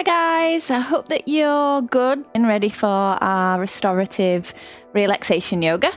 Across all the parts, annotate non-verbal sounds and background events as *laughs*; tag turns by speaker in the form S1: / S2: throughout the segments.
S1: Hi, guys. I hope that you're good and ready for our restorative relaxation yoga.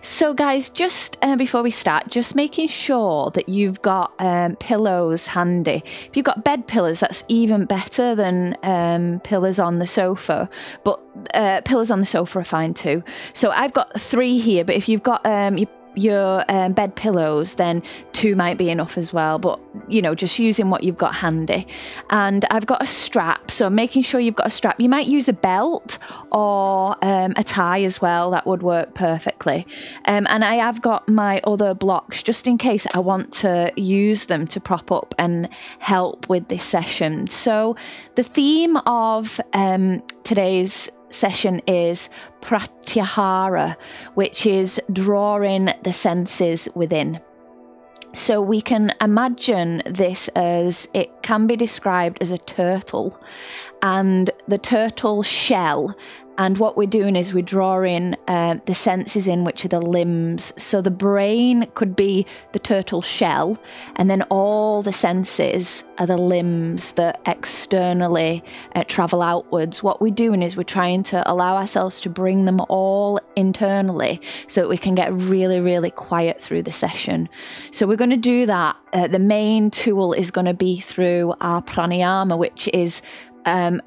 S1: So, guys, just uh, before we start, just making sure that you've got um, pillows handy. If you've got bed pillows, that's even better than um, pillows on the sofa. But uh, pillows on the sofa are fine too. So, I've got three here. But if you've got um, your your um, bed pillows, then two might be enough as well. But you know, just using what you've got handy. And I've got a strap, so making sure you've got a strap. You might use a belt or um, a tie as well. That would work perfectly. Um, and I have got my other blocks just in case I want to use them to prop up and help with this session. So the theme of um, today's session is pratyahara, which is drawing the senses within. So we can imagine this as it can be described as a turtle, and the turtle shell and what we're doing is we're drawing uh, the senses in, which are the limbs. So the brain could be the turtle shell, and then all the senses are the limbs that externally uh, travel outwards. What we're doing is we're trying to allow ourselves to bring them all internally so that we can get really, really quiet through the session. So we're going to do that. Uh, the main tool is going to be through our pranayama, which is um,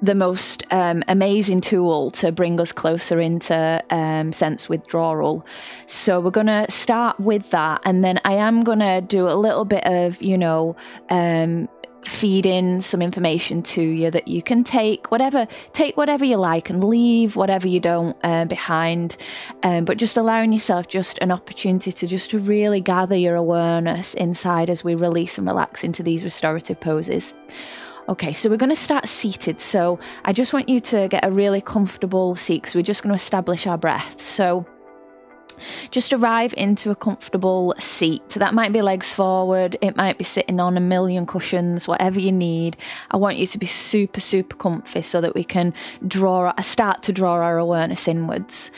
S1: the most um, amazing tool to bring us closer into um, sense withdrawal. So we're going to start with that, and then I am going to do a little bit of, you know, um, feeding some information to you that you can take whatever take whatever you like and leave whatever you don't uh, behind um, but just allowing yourself just an opportunity to just to really gather your awareness inside as we release and relax into these restorative poses Okay, so we're going to start seated. So I just want you to get a really comfortable seat because we're just going to establish our breath. So just arrive into a comfortable seat. That might be legs forward, it might be sitting on a million cushions, whatever you need. I want you to be super, super comfy so that we can draw, start to draw our awareness inwards.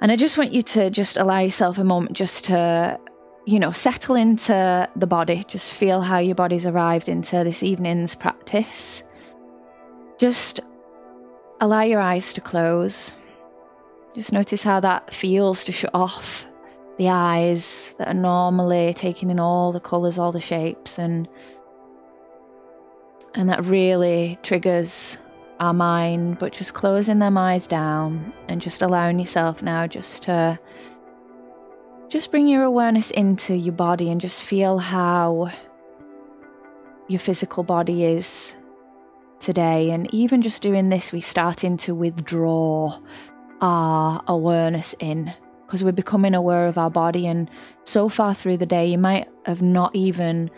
S1: And I just want you to just allow yourself a moment just to you know, settle into the body. Just feel how your body's arrived into this evening's practice. Just allow your eyes to close. Just notice how that feels to shut off the eyes that are normally taking in all the colours, all the shapes, and and that really triggers our mind. But just closing them eyes down and just allowing yourself now just to just bring your awareness into your body and just feel how your physical body is today. And even just doing this, we're starting to withdraw our awareness in because we're becoming aware of our body. And so far through the day, you might have not even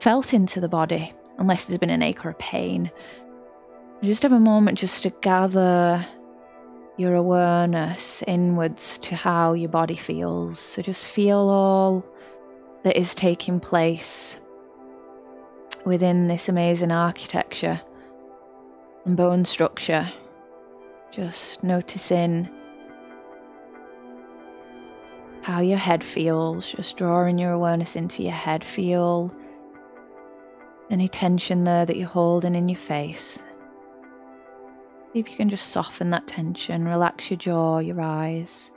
S1: felt into the body unless there's been an ache or a pain. Just have a moment just to gather your awareness inwards to how your body feels. So just feel all that is taking place within this amazing architecture and bone structure. Just noticing how your head feels, just drawing your awareness into your head. Feel any tension there that you're holding in your face. See if you can just soften that tension, relax your jaw, your eyes.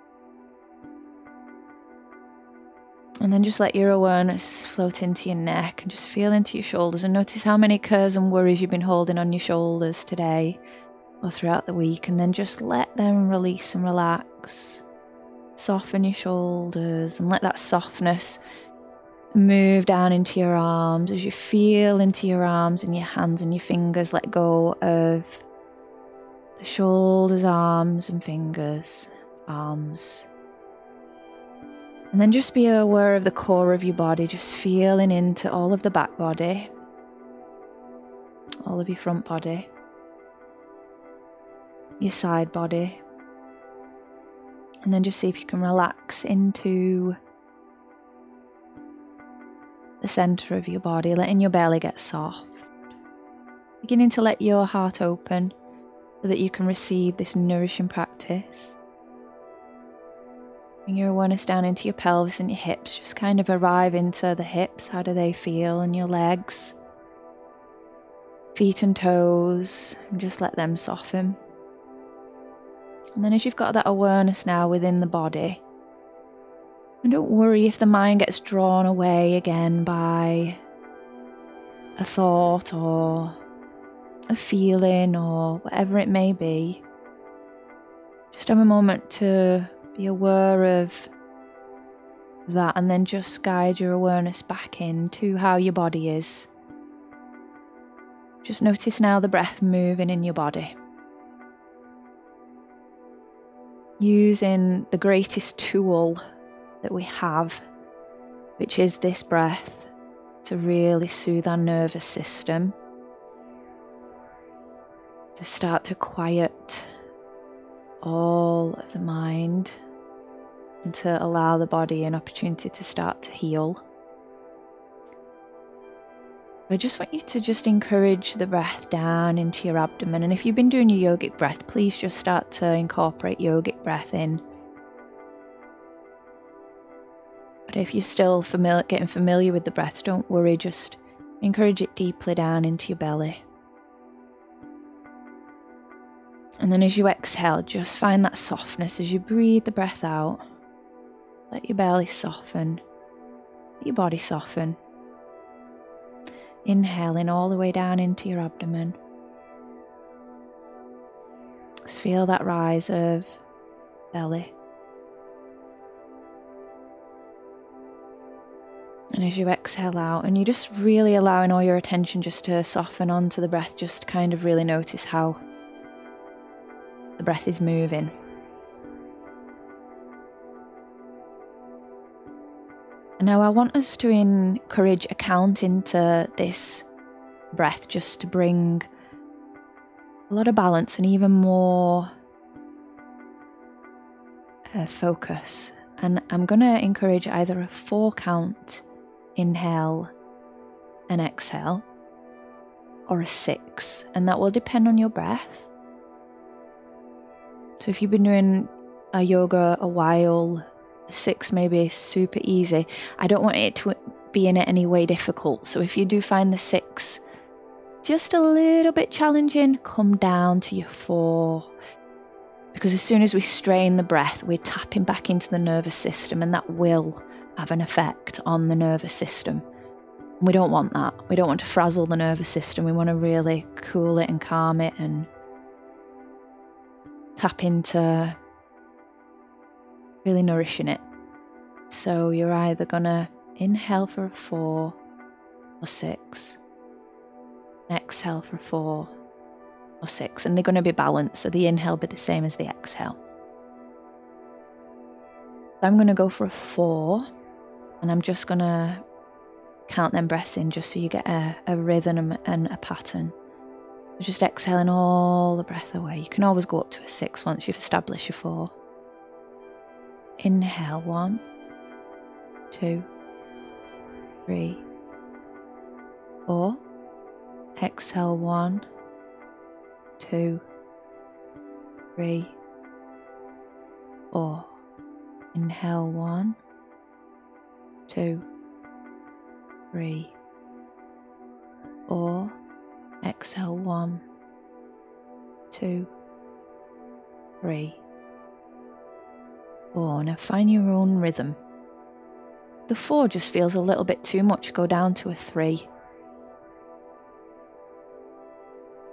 S1: And then just let your awareness float into your neck and just feel into your shoulders and notice how many cares and worries you've been holding on your shoulders today or throughout the week. And then just let them release and relax. Soften your shoulders and let that softness move down into your arms as you feel into your arms and your hands and your fingers let go of the shoulders, arms, and fingers, arms. And then just be aware of the core of your body, just feeling into all of the back body, all of your front body, your side body. And then just see if you can relax into the center of your body, letting your belly get soft. Beginning to let your heart open so that you can receive this nourishing practice. Bring your awareness down into your pelvis and your hips. Just kind of arrive into the hips. How do they feel? And your legs. feet and toes, and just let them soften. And then, as you've got that awareness now within the body, and don't worry if the mind gets drawn away again by a thought or a feeling or whatever it may be. Just have a moment to be aware of that and then just guide your awareness back into how your body is. Just notice now the breath moving in your body. Using the greatest tool that we have, which is this breath, to really soothe our nervous system, to start to quiet all of the mind, and to allow the body an opportunity to start to heal. I just want you to just encourage the breath down into your abdomen. And if you've been doing your yogic breath, please just start to incorporate yogic breath in But if you're still familiar, getting familiar with the breath, don't worry, just encourage it deeply down into your belly. And then as you exhale, just find that softness as you breathe the breath out. Let your belly soften, let your body soften. Inhaling all the way down into your abdomen. Just feel that rise of belly. And as you exhale out, and you're just really allowing all your attention just to soften onto the breath, just kind of really notice how the breath is moving. Now I want us to encourage a count into this breath just to bring a lot of balance and even more uh, focus. And I'm going to encourage either a four count inhale and exhale, or a six, and that will depend on your breath. So, if you've been doing a yoga a while, six may be super easy. I don't want it to be in any way difficult. So, if you do find the six just a little bit challenging, come down to your four. Because as soon as we strain the breath, we're tapping back into the nervous system, and that will have an effect on the nervous system. We don't want that. We don't want to frazzle the nervous system. We want to really cool it and calm it and tap into really nourishing it. So you're either going to inhale for a four or six, exhale for a four or six, and they're going to be balanced. So the inhale be the same as the exhale. I'm going to go for a four and I'm just going to count them breaths in just so you get a, a rhythm and a pattern. Just exhaling all the breath away. You can always go up to a six once you've established your four. Inhale one, two, three, four. Exhale one, two, three, four. Inhale one, two, three, four. Exhale one, two, three, four. Now find your own rhythm. The four just feels a little bit too much. Go down to a three.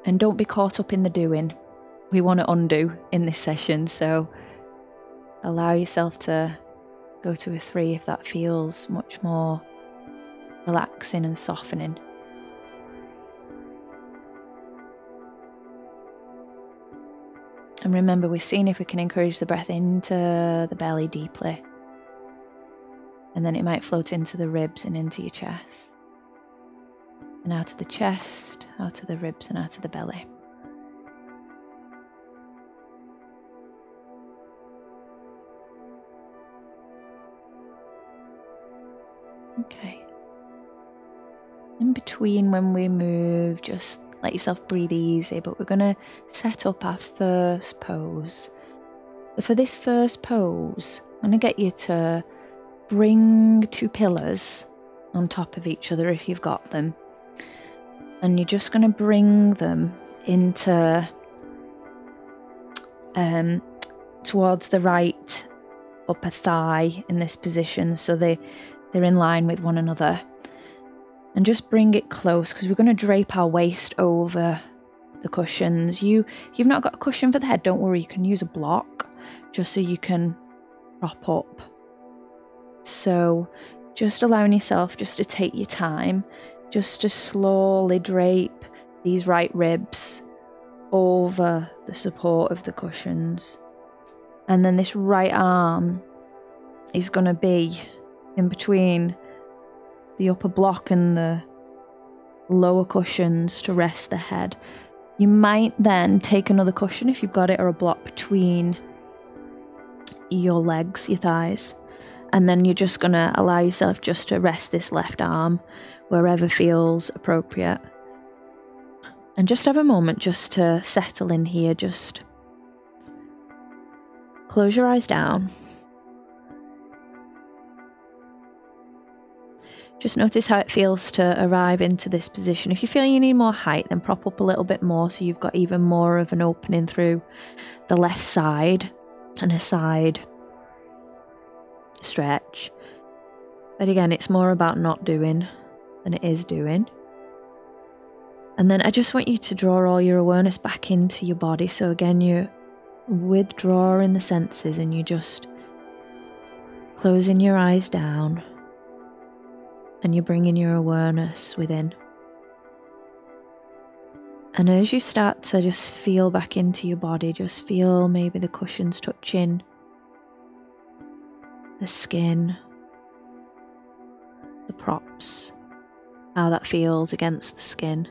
S1: And don't be caught up in the doing. We want to undo in this session, so allow yourself to Go to a three if that feels much more relaxing and softening. And remember, we're seeing if we can encourage the breath into the belly deeply. And then it might float into the ribs and into your chest. And out of the chest, out of the ribs, and out of the belly. Okay. In between when we move, just let yourself breathe easy, but we're going to set up our first pose. for this first pose, I'm going to get you to bring two pillars on top of each other if you've got them. and you're just going to bring them into um, towards the right upper thigh in this position so they they're in line with one another and just bring it close because we're going to drape our waist over the cushions. You you've not got a cushion for the head don't worry you can use a block just so you can prop up. So just allowing yourself just to take your time just to slowly drape these right ribs over the support of the cushions. And then this right arm is going to be in between the upper block and the lower cushions to rest the head. You might then take another cushion if you've got it or a block between your legs, your thighs. And then you're just going to allow yourself just to rest this left arm wherever feels appropriate. And just have a moment just to settle in here, just Close your eyes down. Just notice how it feels to arrive into this position. If you feel you need more height, then prop up a little bit more so you've got even more of an opening through the left side and a side stretch. But again, it's more about not doing than it is doing. And then I just want you to draw all your awareness back into your body. So again, you withdrawing the senses and you just closing your eyes down and you're bringing your awareness within. And as you start to just feel back into your body, just feel maybe the cushions touching the skin, the props, how that feels against the skin.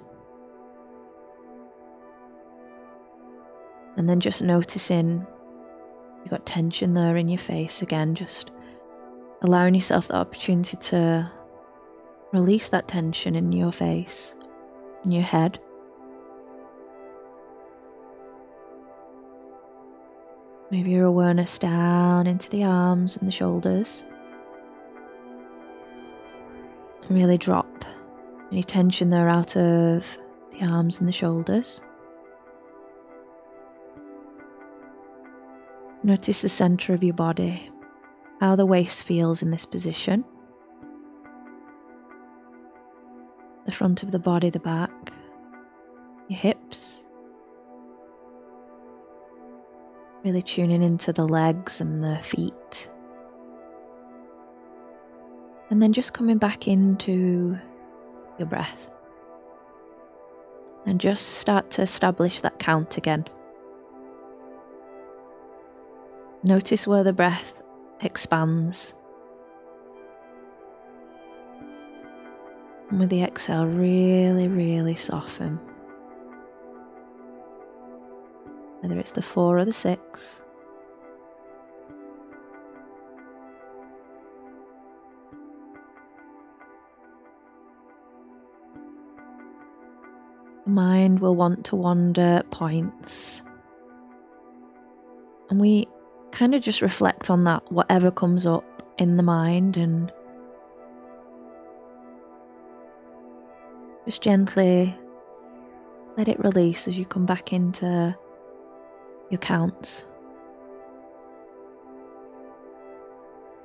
S1: And then just noticing you've got tension there in your face again, just allowing yourself the opportunity to release that tension in your face, in your head. Move your awareness down into the arms and the shoulders. And really drop any tension there out of the arms and the shoulders. Notice the center of your body, how the waist feels in this position. The front of the body, the back, your hips. Really tuning into the legs and the feet. And then just coming back into your breath. And just start to establish that count again. Notice where the breath expands. And with the exhale, really, really soften. Whether it's the four or the six. Mind will want to wander points. And we kind of just reflect on that, whatever comes up in the mind, and just gently let it release as you come back into your counts.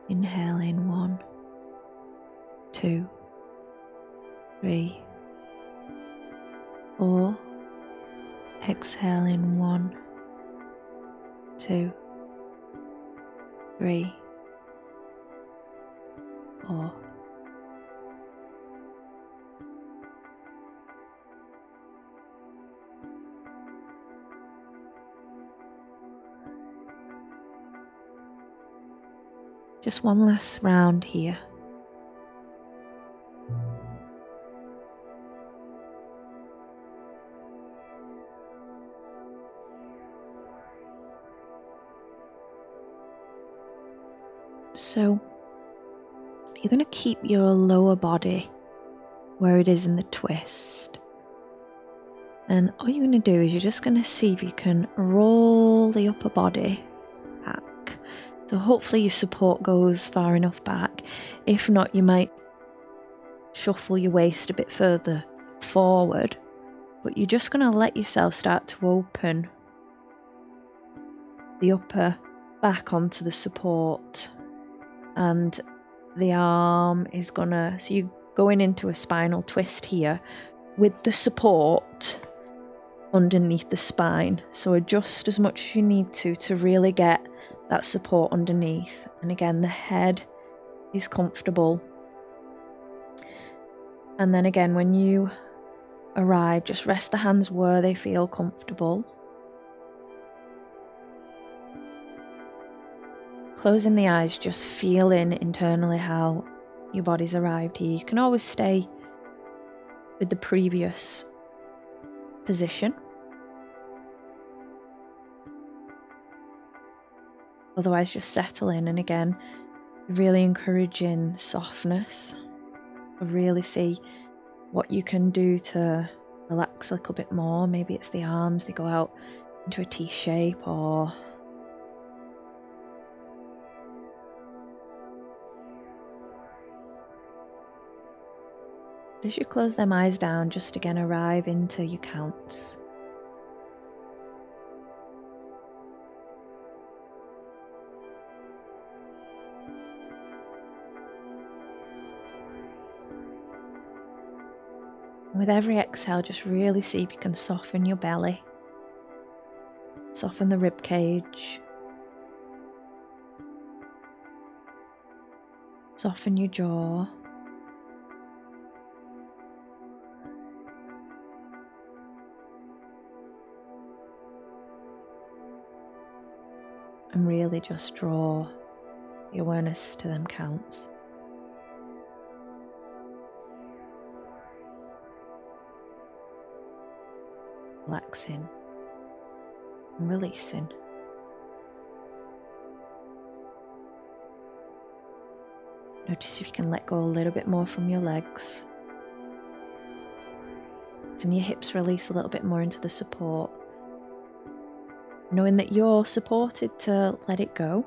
S1: Inhale in one, two, three, four. Exhale in one, two three, four. Just one last round here. So you're going to keep your lower body where it is in the twist. And all you're going to do is you're just going to see if you can roll the upper body. So hopefully your support goes far enough back. If not, you might shuffle your waist a bit further forward, but you're just going to let yourself start to open the upper back onto the support. And the arm is gonna so you're going into a spinal twist here with the support underneath the spine. So adjust as much as you need to to really get that support underneath and again the head is comfortable and then again when you arrive just rest the hands where they feel comfortable Closing the eyes, just feeling internally how your body's arrived here. You can always stay with the previous position. Otherwise, just settle in. And again, really encouraging softness. Really see what you can do to relax a little bit more. Maybe it's the arms, they go out into a T shape, or As you close them eyes down, just again arrive into your counts. With every exhale, just really see if you can soften your belly, soften the rib cage, soften your jaw. and really just draw the awareness to them counts. Relaxing and releasing. Notice if you can let go a little bit more from your legs. Can your hips release a little bit more into the support? knowing that you're supported to let it go.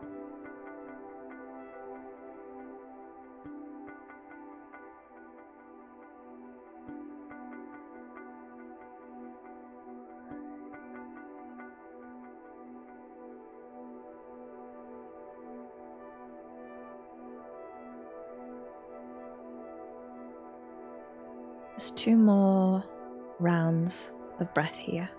S1: Breath here.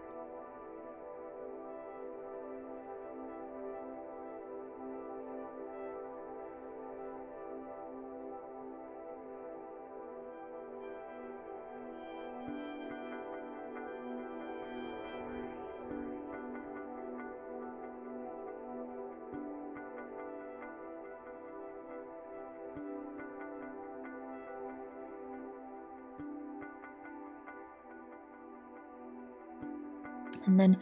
S1: And then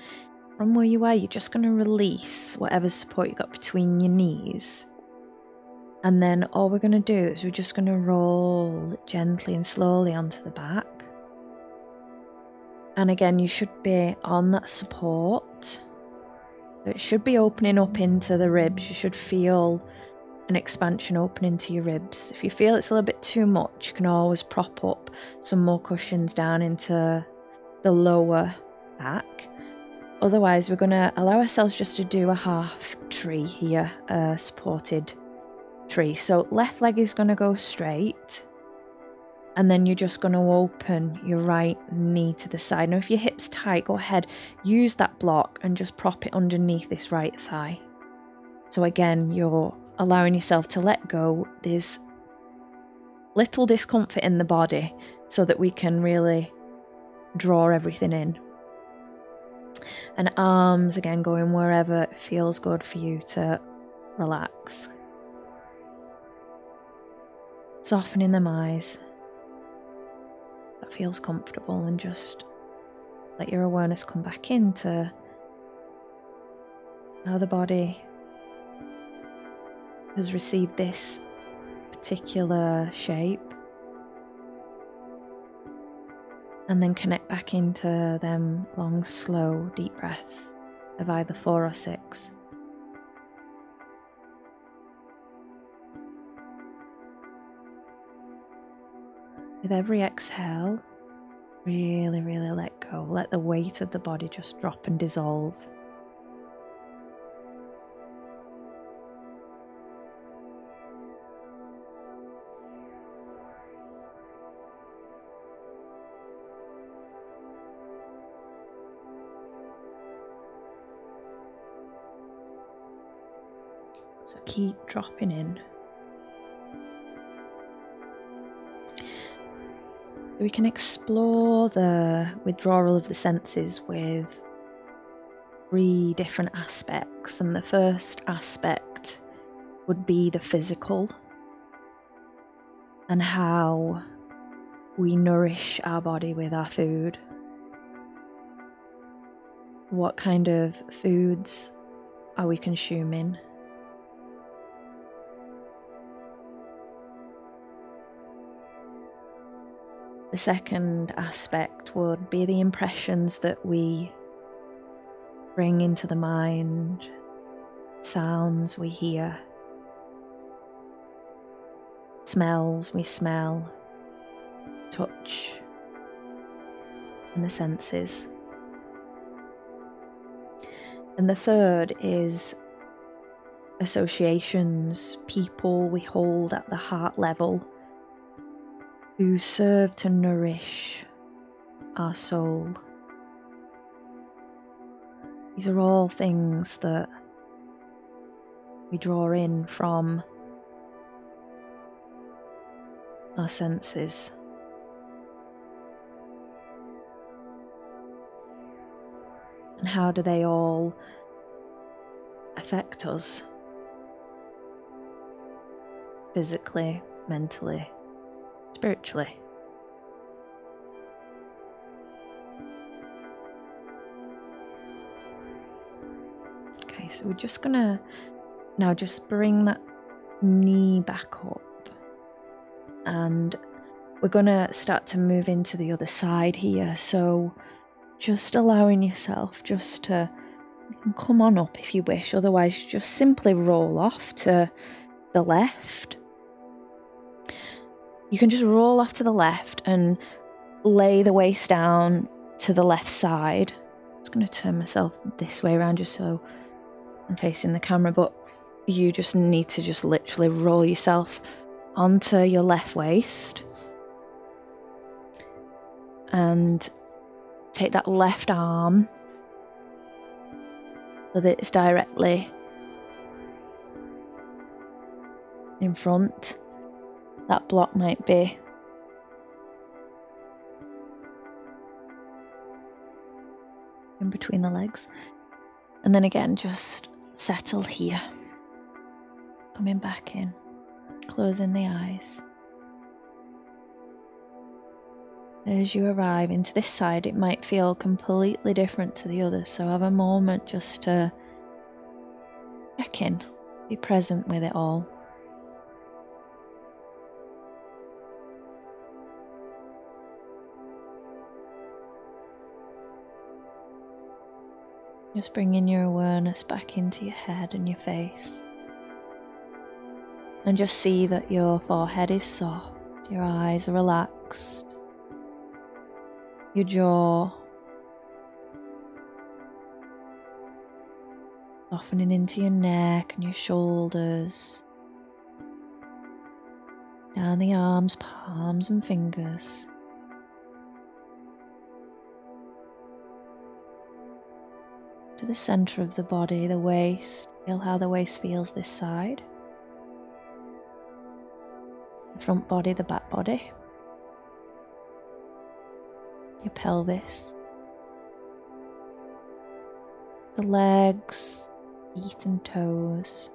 S1: from where you are, you're just going to release whatever support you got between your knees. And then all we're going to do is we're just going to roll gently and slowly onto the back. And again, you should be on that support. It should be opening up into the ribs. You should feel an expansion opening to your ribs. If you feel it's a little bit too much, you can always prop up some more cushions down into the lower back. Otherwise, we're going to allow ourselves just to do a half tree here, a supported tree. So left leg is going to go straight. And then you're just going to open your right knee to the side. Now, if your hip's tight, go ahead, use that block and just prop it underneath this right thigh. So again, you're allowing yourself to let go. There's little discomfort in the body so that we can really draw everything in and arms again going wherever it feels good for you to relax. Softening them eyes. That feels comfortable and just let your awareness come back into how the body has received this particular shape and then connect back into them long, slow, deep breaths of either four or six. With every exhale, Really, really let go. Let the weight of the body just drop and dissolve. Keep dropping in. We can explore the withdrawal of the senses with three different aspects, and the first aspect would be the physical and how we nourish our body with our food. What kind of foods are we consuming? The second aspect would be the impressions that we bring into the mind, sounds we hear, smells we smell, touch, and the senses. And the third is associations, people we hold at the heart level who serve to nourish our soul. These are all things that we draw in from our senses. And how do they all affect us? Physically, mentally, spiritually. Okay, so we're just gonna now just bring that knee back up and we're gonna start to move into the other side here. So just allowing yourself just to come on up if you wish, otherwise, just simply roll off to the left you can just roll off to the left and lay the waist down to the left side. I'm just going to turn myself this way around just so I'm facing the camera, but you just need to just literally roll yourself onto your left waist and take that left arm so that it's directly in front that block might be. In between the legs. And then again, just settle here. Coming back in, closing the eyes. As you arrive into this side, it might feel completely different to the other, so have a moment just to check in, be present with it all. Just bringing your awareness back into your head and your face. And just see that your forehead is soft, your eyes are relaxed, your jaw softening into your neck and your shoulders, down the arms, palms, and fingers. To the center of the body, the waist. Feel how the waist feels this side. The front body, the back body. Your pelvis. The legs, feet, and toes.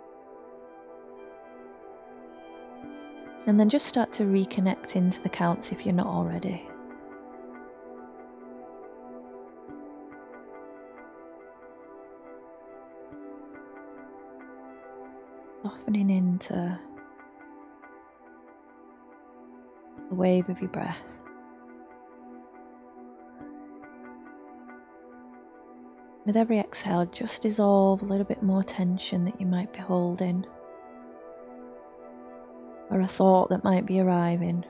S1: And then just start to reconnect into the counts if you're not already. Softening into the wave of your breath. With every exhale, just dissolve a little bit more tension that you might be holding, or a thought that might be arriving.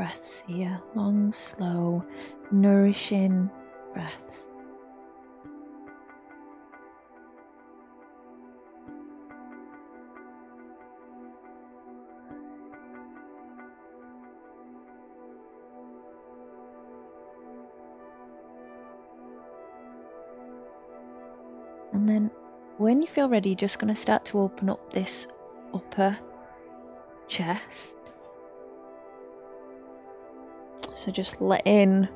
S1: Breaths here. Long, slow, nourishing breaths. And then when you feel ready, you're just going to start to open up this upper chest. So just let in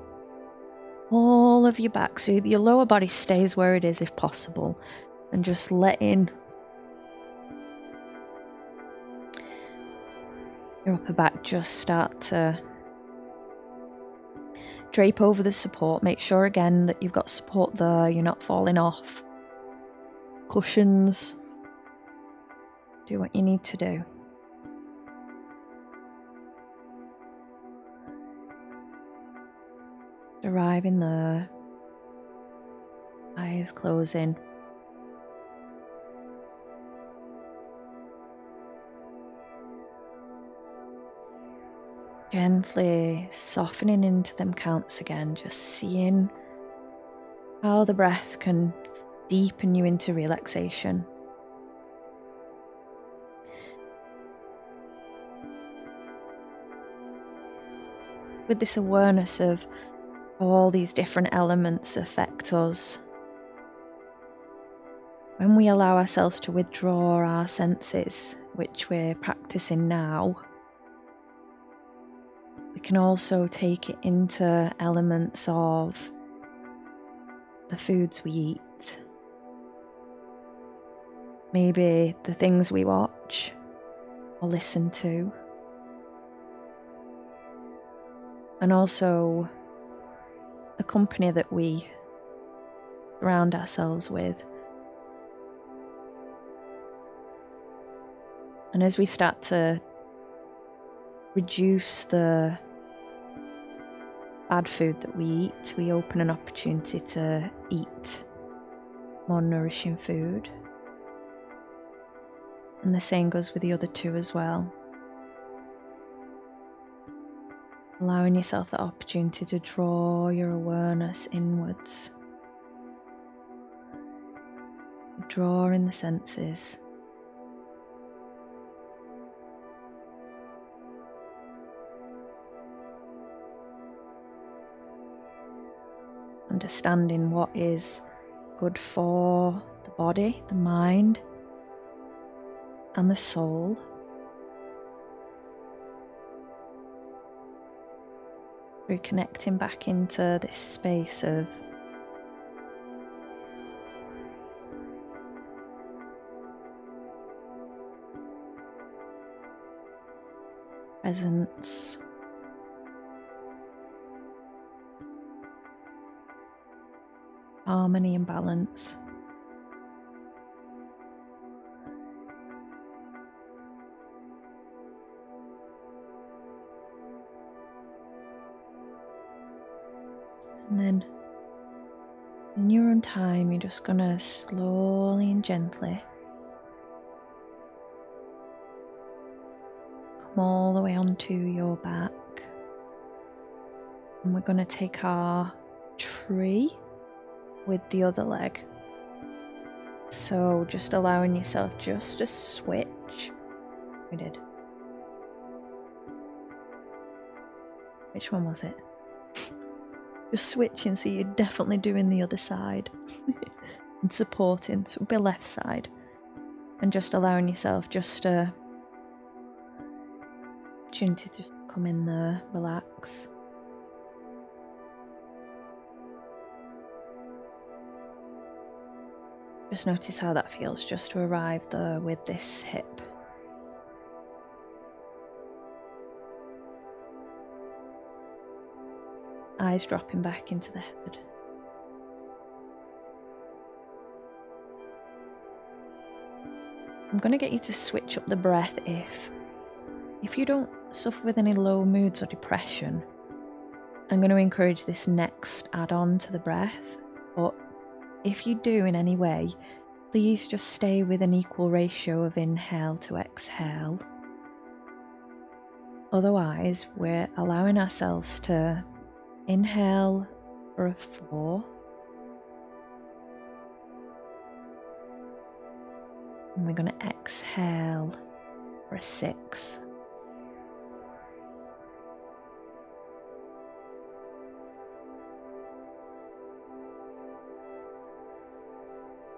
S1: all of your back. So your lower body stays where it is if possible. And just let in your upper back just start to drape over the support. Make sure again that you've got support there, you're not falling off. Cushions. Do what you need to do. Arriving there, eyes closing. Gently softening into them counts again, just seeing how the breath can deepen you into relaxation. With this awareness of all these different elements affect us, when we allow ourselves to withdraw our senses, which we're practicing now, we can also take it into elements of the foods we eat, maybe the things we watch or listen to, and also the company that we surround ourselves with. And as we start to reduce the bad food that we eat, we open an opportunity to eat more nourishing food. And the same goes with the other two as well. Allowing yourself the opportunity to draw your awareness inwards. Draw in the senses. understanding what is good for the body, the mind, and the soul. Reconnecting back into this space of presence. harmony and balance. Time, you're just gonna slowly and gently come all the way onto your back. And we're gonna take our tree with the other leg. So just allowing yourself just to switch. We did. Which one was it? Just switching so you're definitely doing the other side *laughs* and supporting. So be left side. And just allowing yourself just a opportunity to come in there, relax. Just notice how that feels just to arrive there with this hip. Eyes dropping back into the head. I'm going to get you to switch up the breath if if you don't suffer with any low moods or depression. I'm going to encourage this next add on to the breath, but if you do in any way, please just stay with an equal ratio of inhale to exhale. Otherwise, we're allowing ourselves to inhale for a four. And we're going to exhale for a six.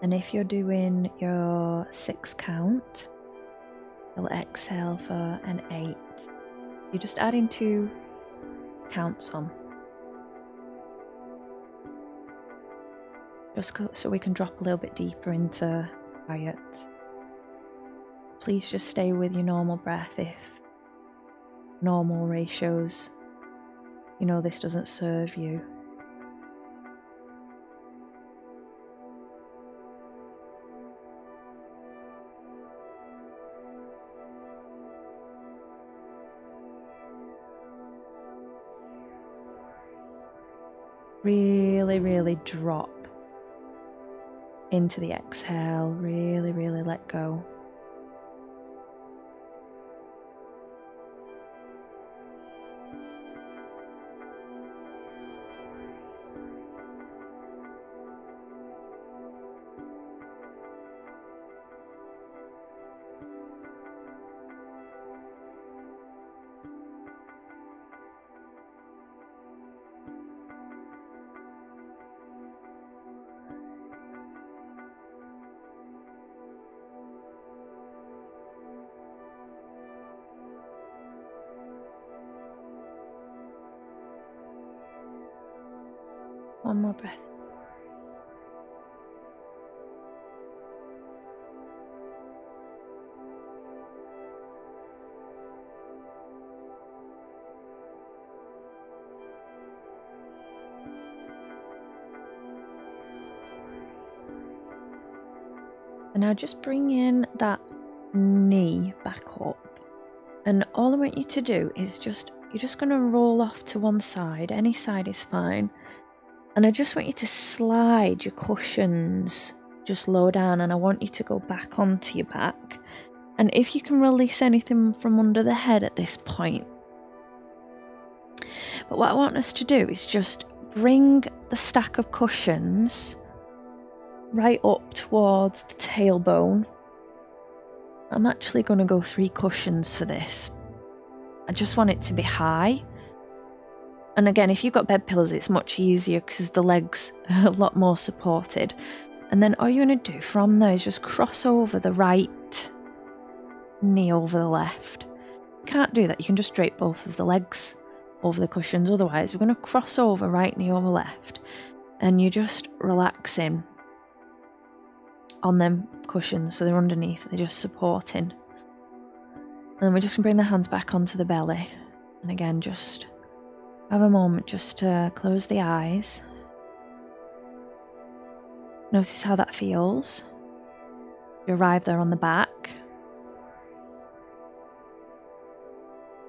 S1: And if you're doing your six count, you'll exhale for an eight. You're just adding two counts on. Just so we can drop a little bit deeper into quiet. Please just stay with your normal breath if normal ratios, you know, this doesn't serve you. Really, really drop into the exhale. Really, really let go. One more breath. And now just bring in that knee back up. And all I want you to do is just, you're just going to roll off to one side. Any side is fine. And I just want you to slide your cushions just low down, and I want you to go back onto your back. And if you can release anything from under the head at this point. But what I want us to do is just bring the stack of cushions right up towards the tailbone. I'm actually going to go three cushions for this. I just want it to be high and again, if you've got bed pillows, it's much easier because the legs *laughs* are a lot more supported. And then all you're going to do from there is just cross over the right knee over the left. You can't do that, you can just drape both of the legs over the cushions. Otherwise, we're going to cross over right knee over left. And you're just relaxing on them cushions so they're underneath, they're just supporting. And then we're just going to bring the hands back onto the belly. And again, just have a moment just to close the eyes. Notice how that feels. You arrive there on the back.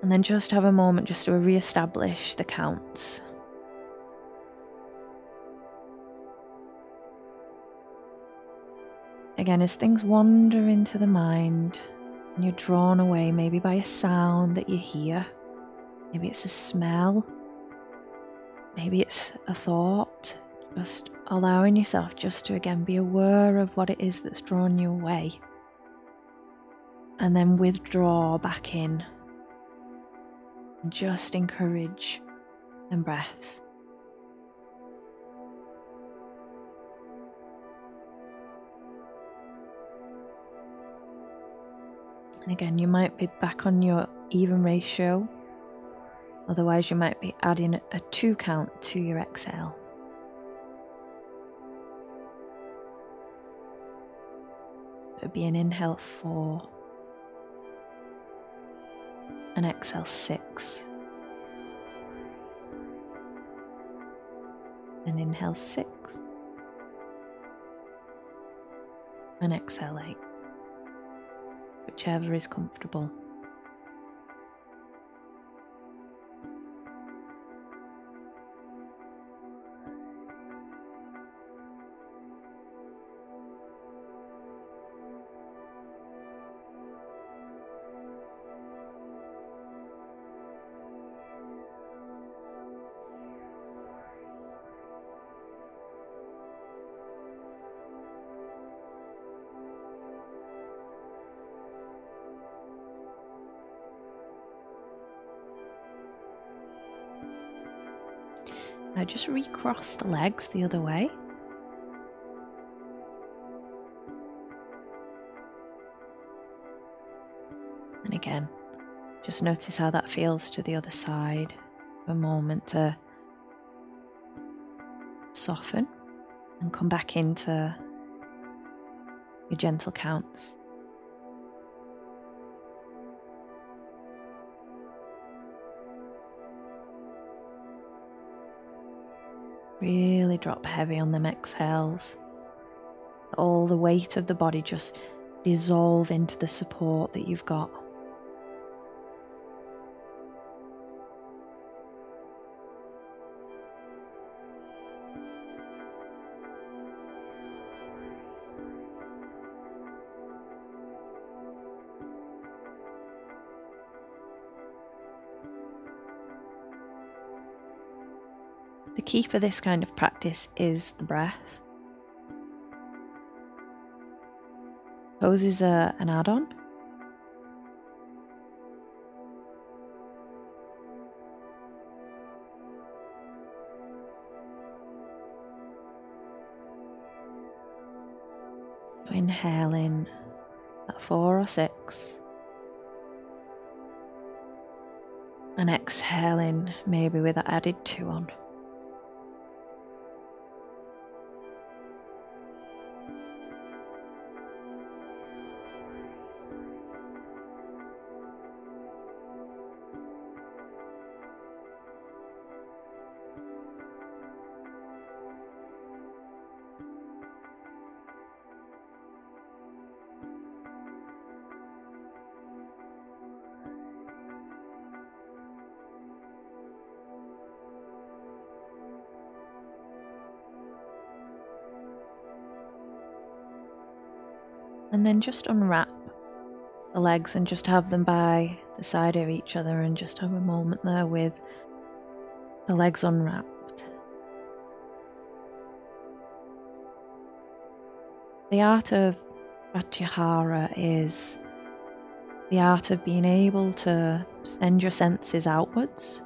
S1: And then just have a moment just to re establish the counts. Again, as things wander into the mind and you're drawn away, maybe by a sound that you hear, maybe it's a smell, Maybe it's a thought, just allowing yourself just to again be aware of what it is that's drawn you away. And then withdraw back in. And just encourage and breaths. And again, you might be back on your even ratio Otherwise, you might be adding a two count to your exhale. It would be an inhale four, an exhale six, an inhale six, an exhale eight, whichever is comfortable. Just recross the legs the other way. And again, just notice how that feels to the other side. A moment to soften and come back into your gentle counts. Really drop heavy on them exhales. All the weight of the body just dissolve into the support that you've got. Key for this kind of practice is the breath. Poses are uh, an add on. Inhaling at four or six. And exhaling, maybe with that added two on. Then just unwrap the legs and just have them by the side of each other and just have a moment there with the legs unwrapped. The art of Pratyahara is the art of being able to send your senses outwards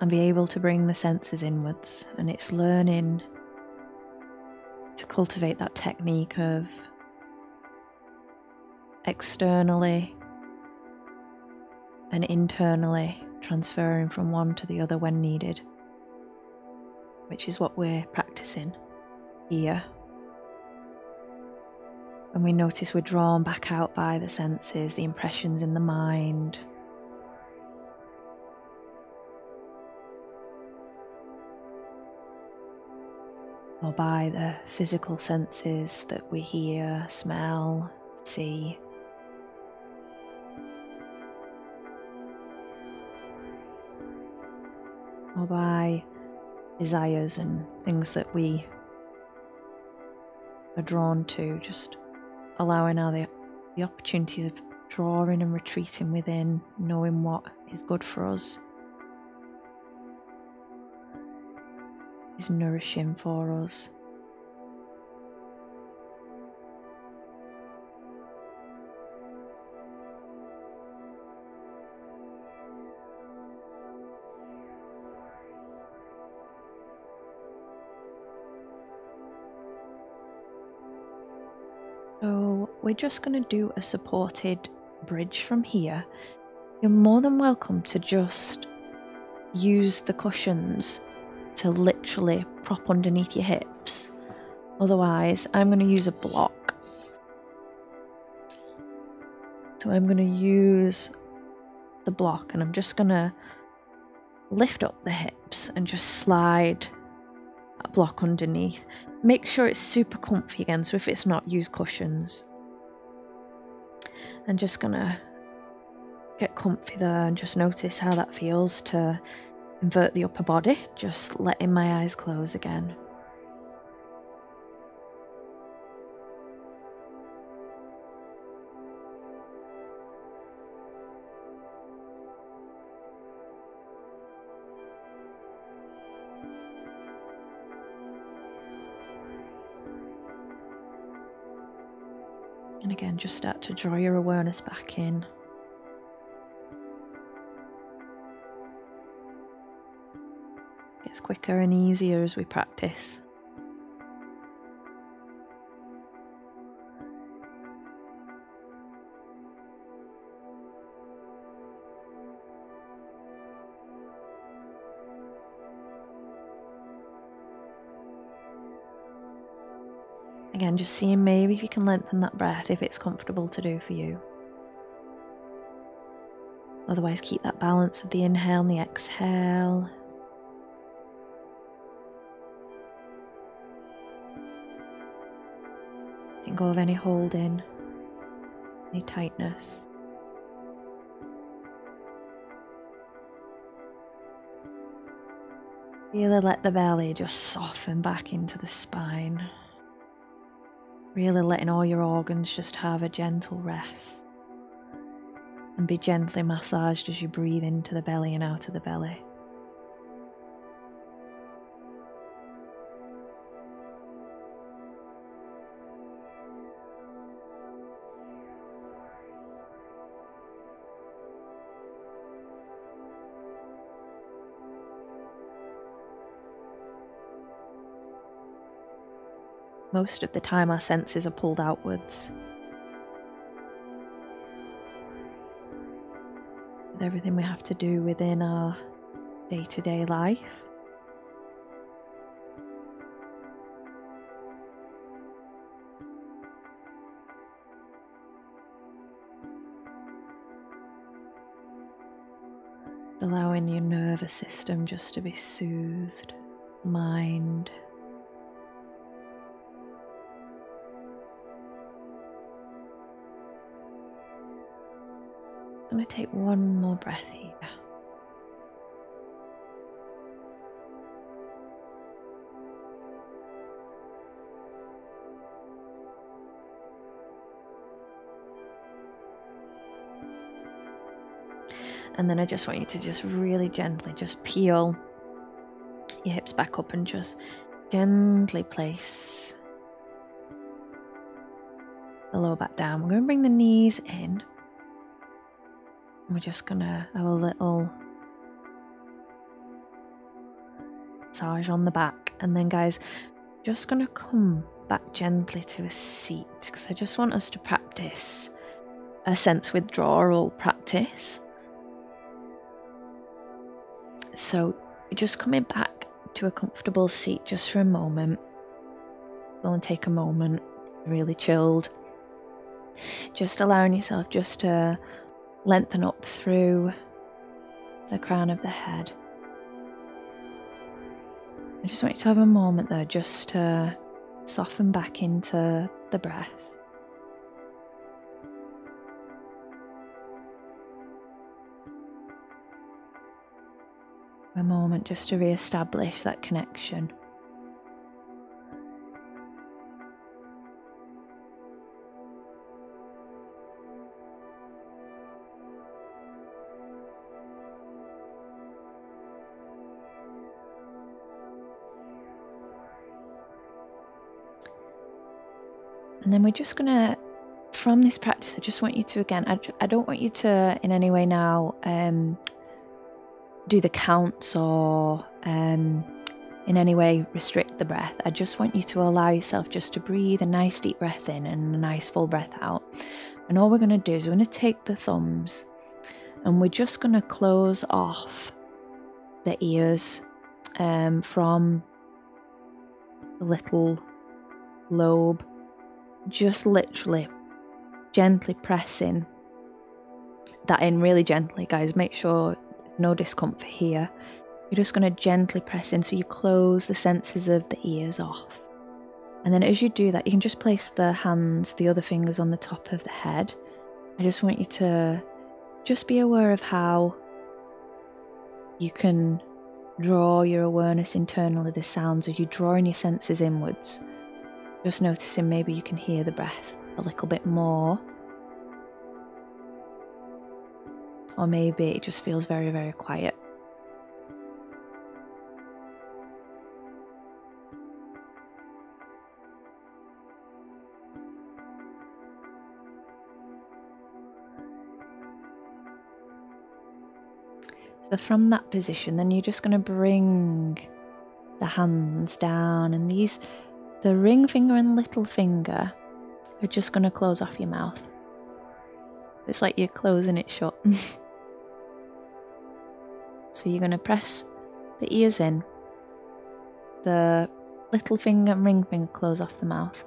S1: and be able to bring the senses inwards. And it's learning to cultivate that technique of externally and internally transferring from one to the other when needed, which is what we're practicing here. When we notice we're drawn back out by the senses, the impressions in the mind, or by the physical senses that we hear, smell, see. Or by desires and things that we are drawn to, just allowing our the, the opportunity of drawing and retreating within, knowing what is good for us. Is nourishing for us. So, we're just going to do a supported bridge from here. You're more than welcome to just use the cushions to literally prop underneath your hips. Otherwise, I'm going to use a block. So I'm going to use the block and I'm just going to lift up the hips and just slide that block underneath. Make sure it's super comfy again, so if it's not, use cushions. I'm just going to get comfy there and just notice how that feels to invert the upper body, just letting my eyes close again. And again, just start to draw your awareness back in. Gets quicker and easier as we practice. Again, just seeing maybe if you can lengthen that breath if it's comfortable to do for you. Otherwise, keep that balance of the inhale and the exhale. Let go of any holding, any tightness. Really let the belly just soften back into the spine. Really letting all your organs just have a gentle rest. And be gently massaged as you breathe into the belly and out of the belly. Most of the time, our senses are pulled outwards. With everything we have to do within our day to day life. Allowing your nervous system just to be soothed, mind going to take one more breath here. And then I just want you to just really gently just peel your hips back up and just gently place the lower back down. We're going to bring the knees in we're just gonna have a little massage on the back, and then, guys, just gonna come back gently to a seat because I just want us to practice a sense withdrawal practice. So, just coming back to a comfortable seat just for a moment. Go and take a moment, really chilled. Just allowing yourself just to lengthen up through the crown of the head. I just want you to have a moment there just to soften back into the breath. A moment just to re establish that connection. And then we're just going to, from this practice, I just want you to, again, I, I don't want you to in any way now um, do the counts or um, in any way restrict the breath. I just want you to allow yourself just to breathe a nice deep breath in and a nice full breath out. And all we're going to do is we're going to take the thumbs and we're just going to close off the ears um, from the little lobe just literally gently pressing that in really gently, guys. Make sure no discomfort here. You're just going to gently press in so you close the senses of the ears off. And then as you do that, you can just place the hands, the other fingers on the top of the head. I just want you to just be aware of how you can draw your awareness internally the sounds as you drawing your senses inwards just noticing maybe you can hear the breath a little bit more. Or maybe it just feels very, very quiet. So, from that position, then you're just going to bring the hands down, and these, the ring finger and little finger, are just going to close off your mouth. It's like you're closing it shut. *laughs* so you're going to press the ears in, the little finger and ring finger close off the mouth.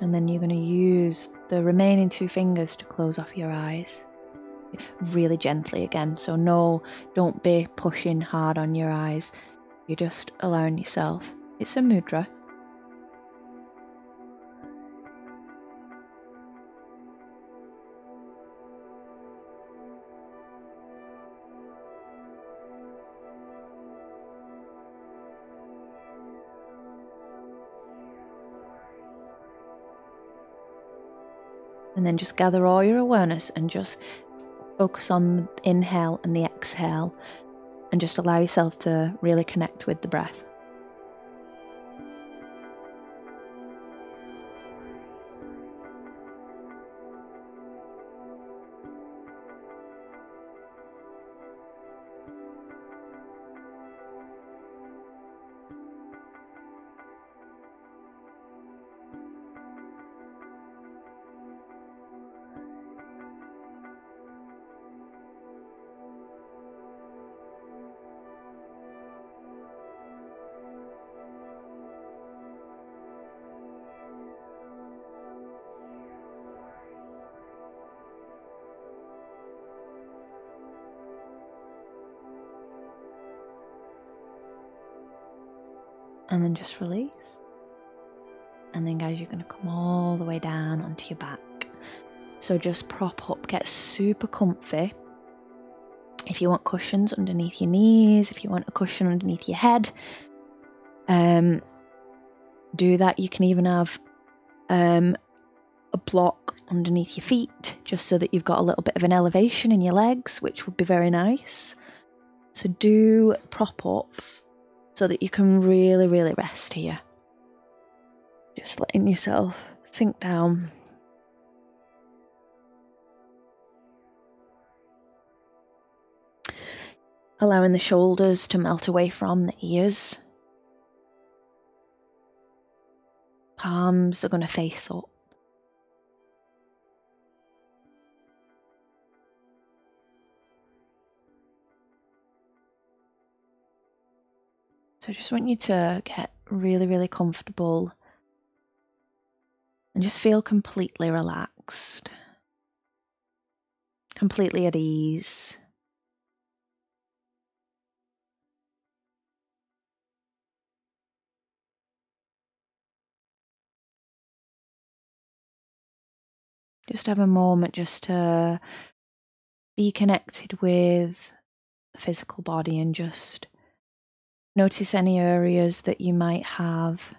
S1: And then you're going to use the remaining two fingers to close off your eyes. Really gently again. So, no, don't be pushing hard on your eyes. You're just allowing yourself. It's a mudra. And then just gather all your awareness and just focus on the inhale and the exhale and just allow yourself to really connect with the breath. And just release. And then, guys, you're going to come all the way down onto your back. So just prop up, get super comfy. If you want cushions underneath your knees, if you want a cushion underneath your head, um, do that. You can even have um, a block underneath your feet, just so that you've got a little bit of an elevation in your legs, which would be very nice. So do prop up so that you can really, really rest here. Just letting yourself sink down. Allowing the shoulders to melt away from the ears. Palms are going to face up. So I just want you to get really, really comfortable and just feel completely relaxed, completely at ease. Just have a moment just to be connected with the physical body and just Notice any areas that you might have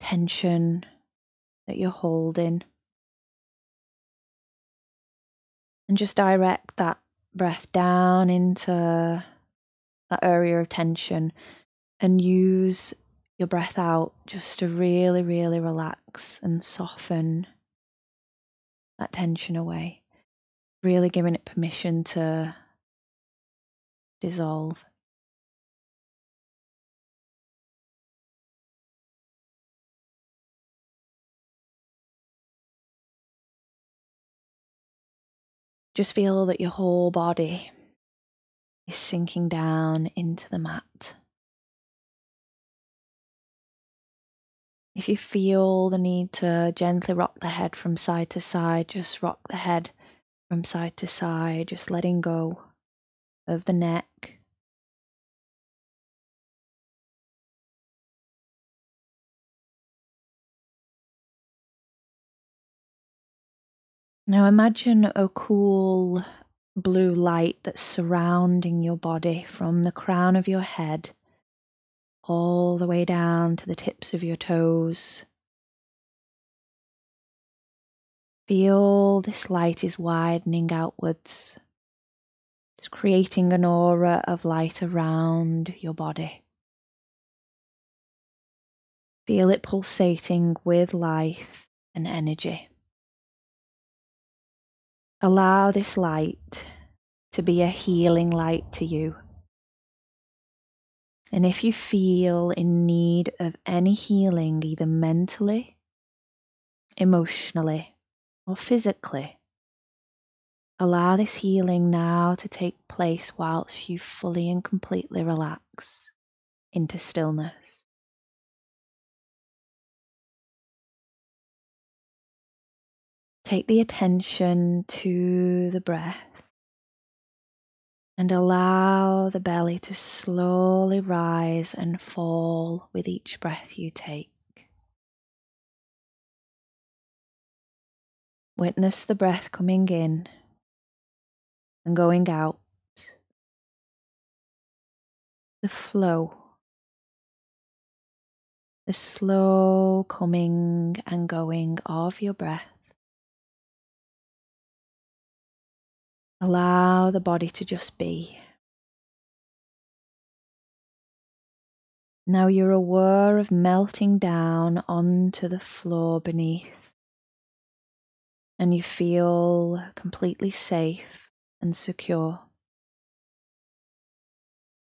S1: tension that you're holding. And just direct that breath down into that area of tension and use your breath out just to really, really relax and soften that tension away. Really giving it permission to dissolve. Just feel that your whole body is sinking down into the mat. If you feel the need to gently rock the head from side to side, just rock the head from side to side, just letting go of the neck Now imagine a cool blue light that's surrounding your body from the crown of your head all the way down to the tips of your toes. Feel this light is widening outwards. It's creating an aura of light around your body. Feel it pulsating with life and energy. Allow this light to be a healing light to you. And if you feel in need of any healing, either mentally, emotionally, or physically, allow this healing now to take place whilst you fully and completely relax into stillness. Take the attention to the breath and allow the belly to slowly rise and fall with each breath you take. Witness the breath coming in and going out, the flow, the slow coming and going of your breath. Allow the body to just be. Now you're aware of melting down onto the floor beneath, and you feel completely safe and secure.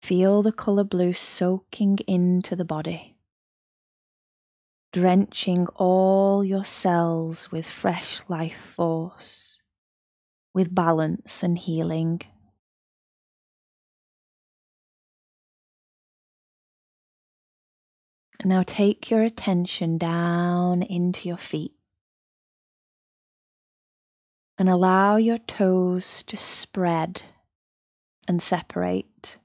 S1: Feel the colour blue soaking into the body, drenching all your cells with fresh life force with balance and healing. Now take your attention down into your feet and allow your toes to spread and separate.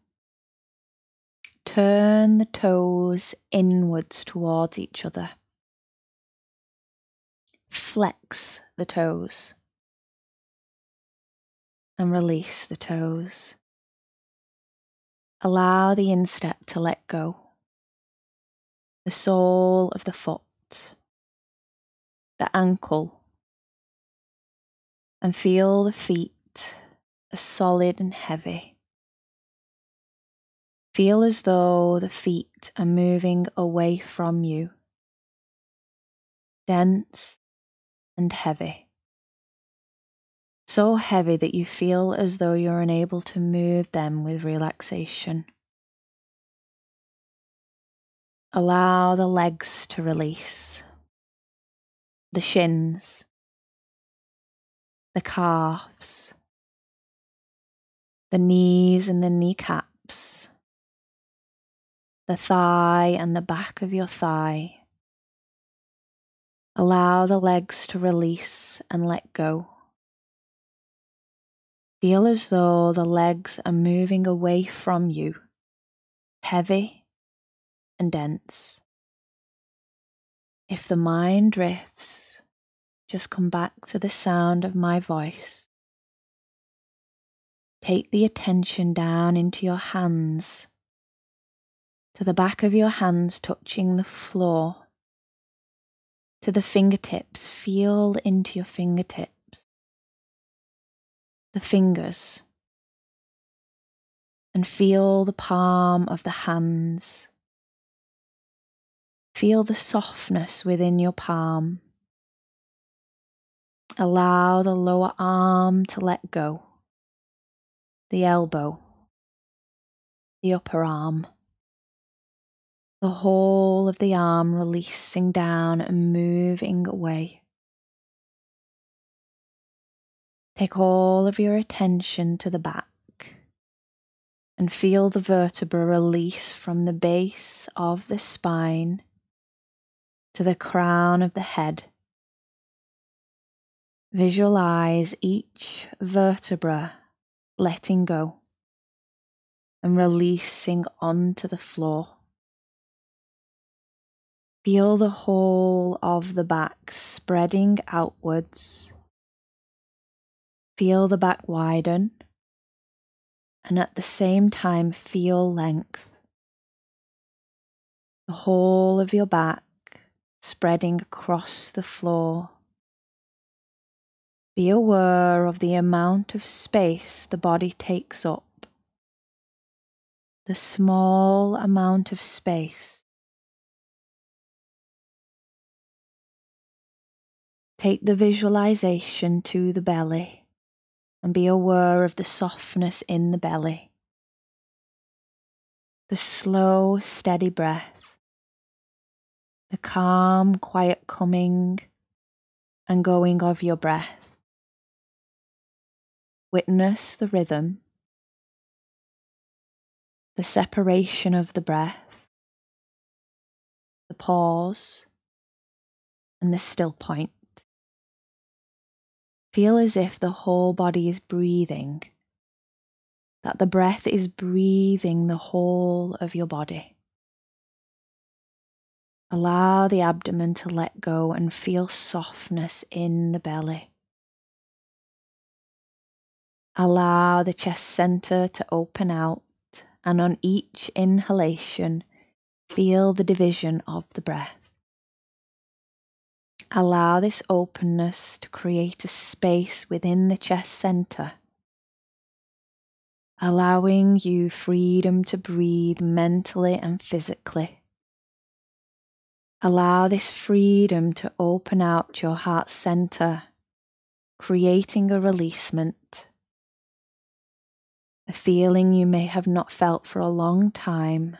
S1: Turn the toes inwards towards each other. Flex the toes and release the toes. Allow the instep to let go. The sole of the foot, the ankle, and feel the feet as solid and heavy. Feel as though the feet are moving away from you, dense and heavy so heavy that you feel as though you're unable to move them with relaxation. Allow the legs to release, the shins, the calves, the knees and the kneecaps, the thigh and the back of your thigh. Allow the legs to release and let go. Feel as though the legs are moving away from you, heavy and dense. If the mind drifts, just come back to the sound of my voice. Take the attention down into your hands, to the back of your hands touching the floor, to the fingertips, feel into your fingertips the fingers and feel the palm of the hands. Feel the softness within your palm. Allow the lower arm to let go, the elbow, the upper arm, the whole of the arm releasing down and moving away. Take all of your attention to the back and feel the vertebra release from the base of the spine to the crown of the head. Visualize each vertebra letting go and releasing onto the floor. Feel the whole of the back spreading outwards Feel the back widen and at the same time feel length. The whole of your back spreading across the floor. Be aware of the amount of space the body takes up. The small amount of space. Take the visualization to the belly and be aware of the softness in the belly, the slow, steady breath, the calm, quiet coming and going of your breath. Witness the rhythm, the separation of the breath, the pause, and the still point. Feel as if the whole body is breathing, that the breath is breathing the whole of your body. Allow the abdomen to let go and feel softness in the belly. Allow the chest center to open out, and on each inhalation, feel the division of the breath. Allow this openness to create a space within the chest center, allowing you freedom to breathe mentally and physically. Allow this freedom to open out your heart center, creating a releasement, a feeling you may have not felt for a long time.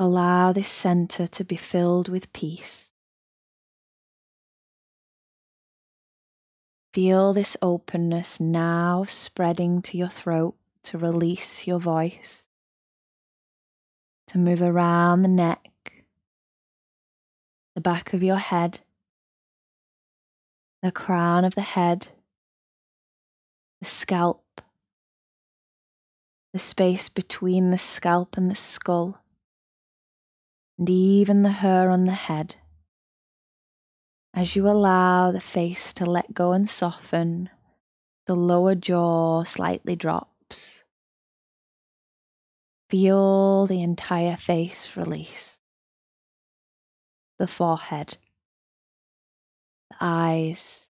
S1: Allow this center to be filled with peace. Feel this openness now spreading to your throat to release your voice, to move around the neck, the back of your head, the crown of the head, the scalp, the space between the scalp and the skull, and even the hair on the head. As you allow the face to let go and soften, the lower jaw slightly drops. Feel the entire face release. The forehead, the eyes,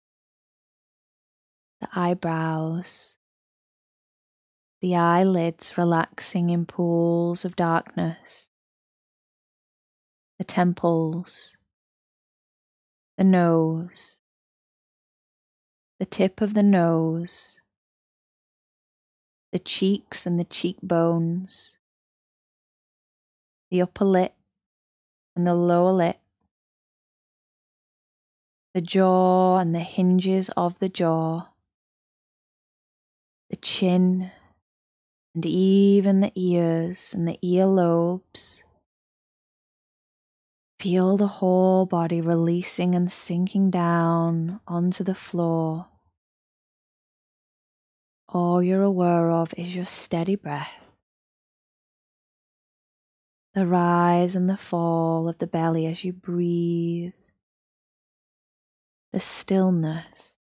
S1: the eyebrows, the eyelids relaxing in pools of darkness, the temples the nose, the tip of the nose, the cheeks and the cheekbones, the upper lip and the lower lip, the jaw and the hinges of the jaw, the chin, and even the ears and the ear lobes Feel the whole body releasing and sinking down onto the floor. All you're aware of is your steady breath, the rise and the fall of the belly as you breathe, the stillness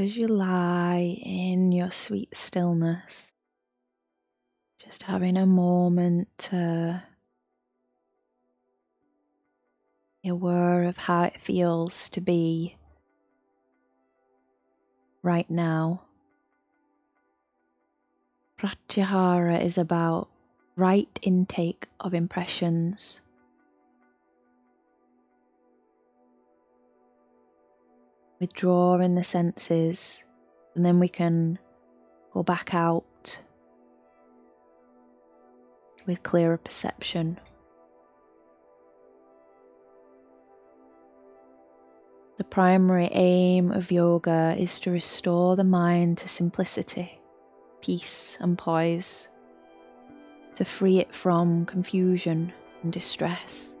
S1: as you lie in your sweet stillness, just having a moment to be aware of how it feels to be right now. Pratyahara is about right intake of impressions. Withdrawing the senses, and then we can go back out with clearer perception. The primary aim of yoga is to restore the mind to simplicity, peace, and poise, to free it from confusion and distress.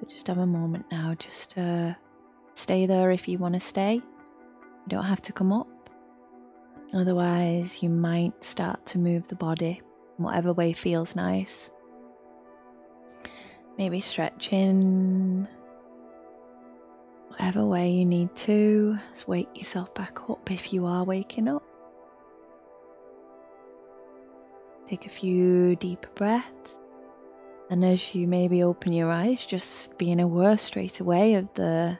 S1: So just have a moment now, just stay there if you want to stay. You don't have to come up. Otherwise, you might start to move the body whatever way feels nice. Maybe stretching, whatever way you need to. Just wake yourself back up if you are waking up. Take a few deeper breaths. And as you maybe open your eyes, just being aware straight away of the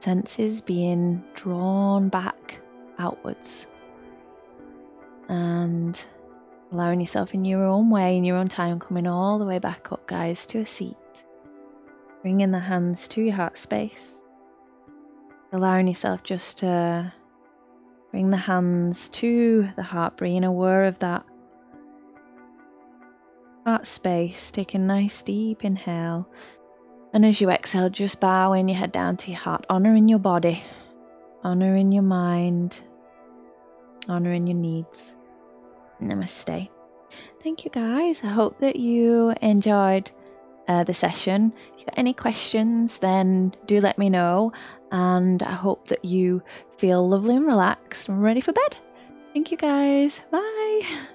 S1: senses being drawn back outwards and allowing yourself in your own way, in your own time, coming all the way back up, guys, to a seat. Bringing the hands to your heart space. Allowing yourself just to bring the hands to the heart, being aware of that heart space. Take a nice deep inhale. And as you exhale, just bowing your head down to your heart, honoring your body, honoring your mind, honoring your needs. Namaste. Thank you guys. I hope that you enjoyed uh, the session. If you got any questions, then do let me know. And I hope that you feel lovely and relaxed and ready for bed. Thank you guys. Bye. *laughs*